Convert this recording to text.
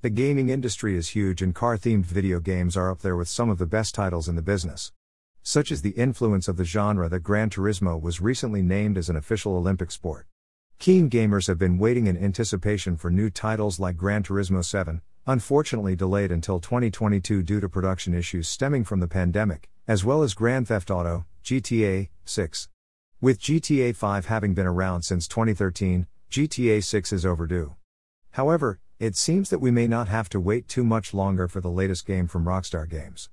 The gaming industry is huge and car themed video games are up there with some of the best titles in the business. Such is the influence of the genre that Gran Turismo was recently named as an official Olympic sport. Keen gamers have been waiting in anticipation for new titles like Gran Turismo 7, unfortunately delayed until 2022 due to production issues stemming from the pandemic, as well as Grand Theft Auto, GTA 6. With GTA 5 having been around since 2013, GTA 6 is overdue. However, it seems that we may not have to wait too much longer for the latest game from Rockstar Games.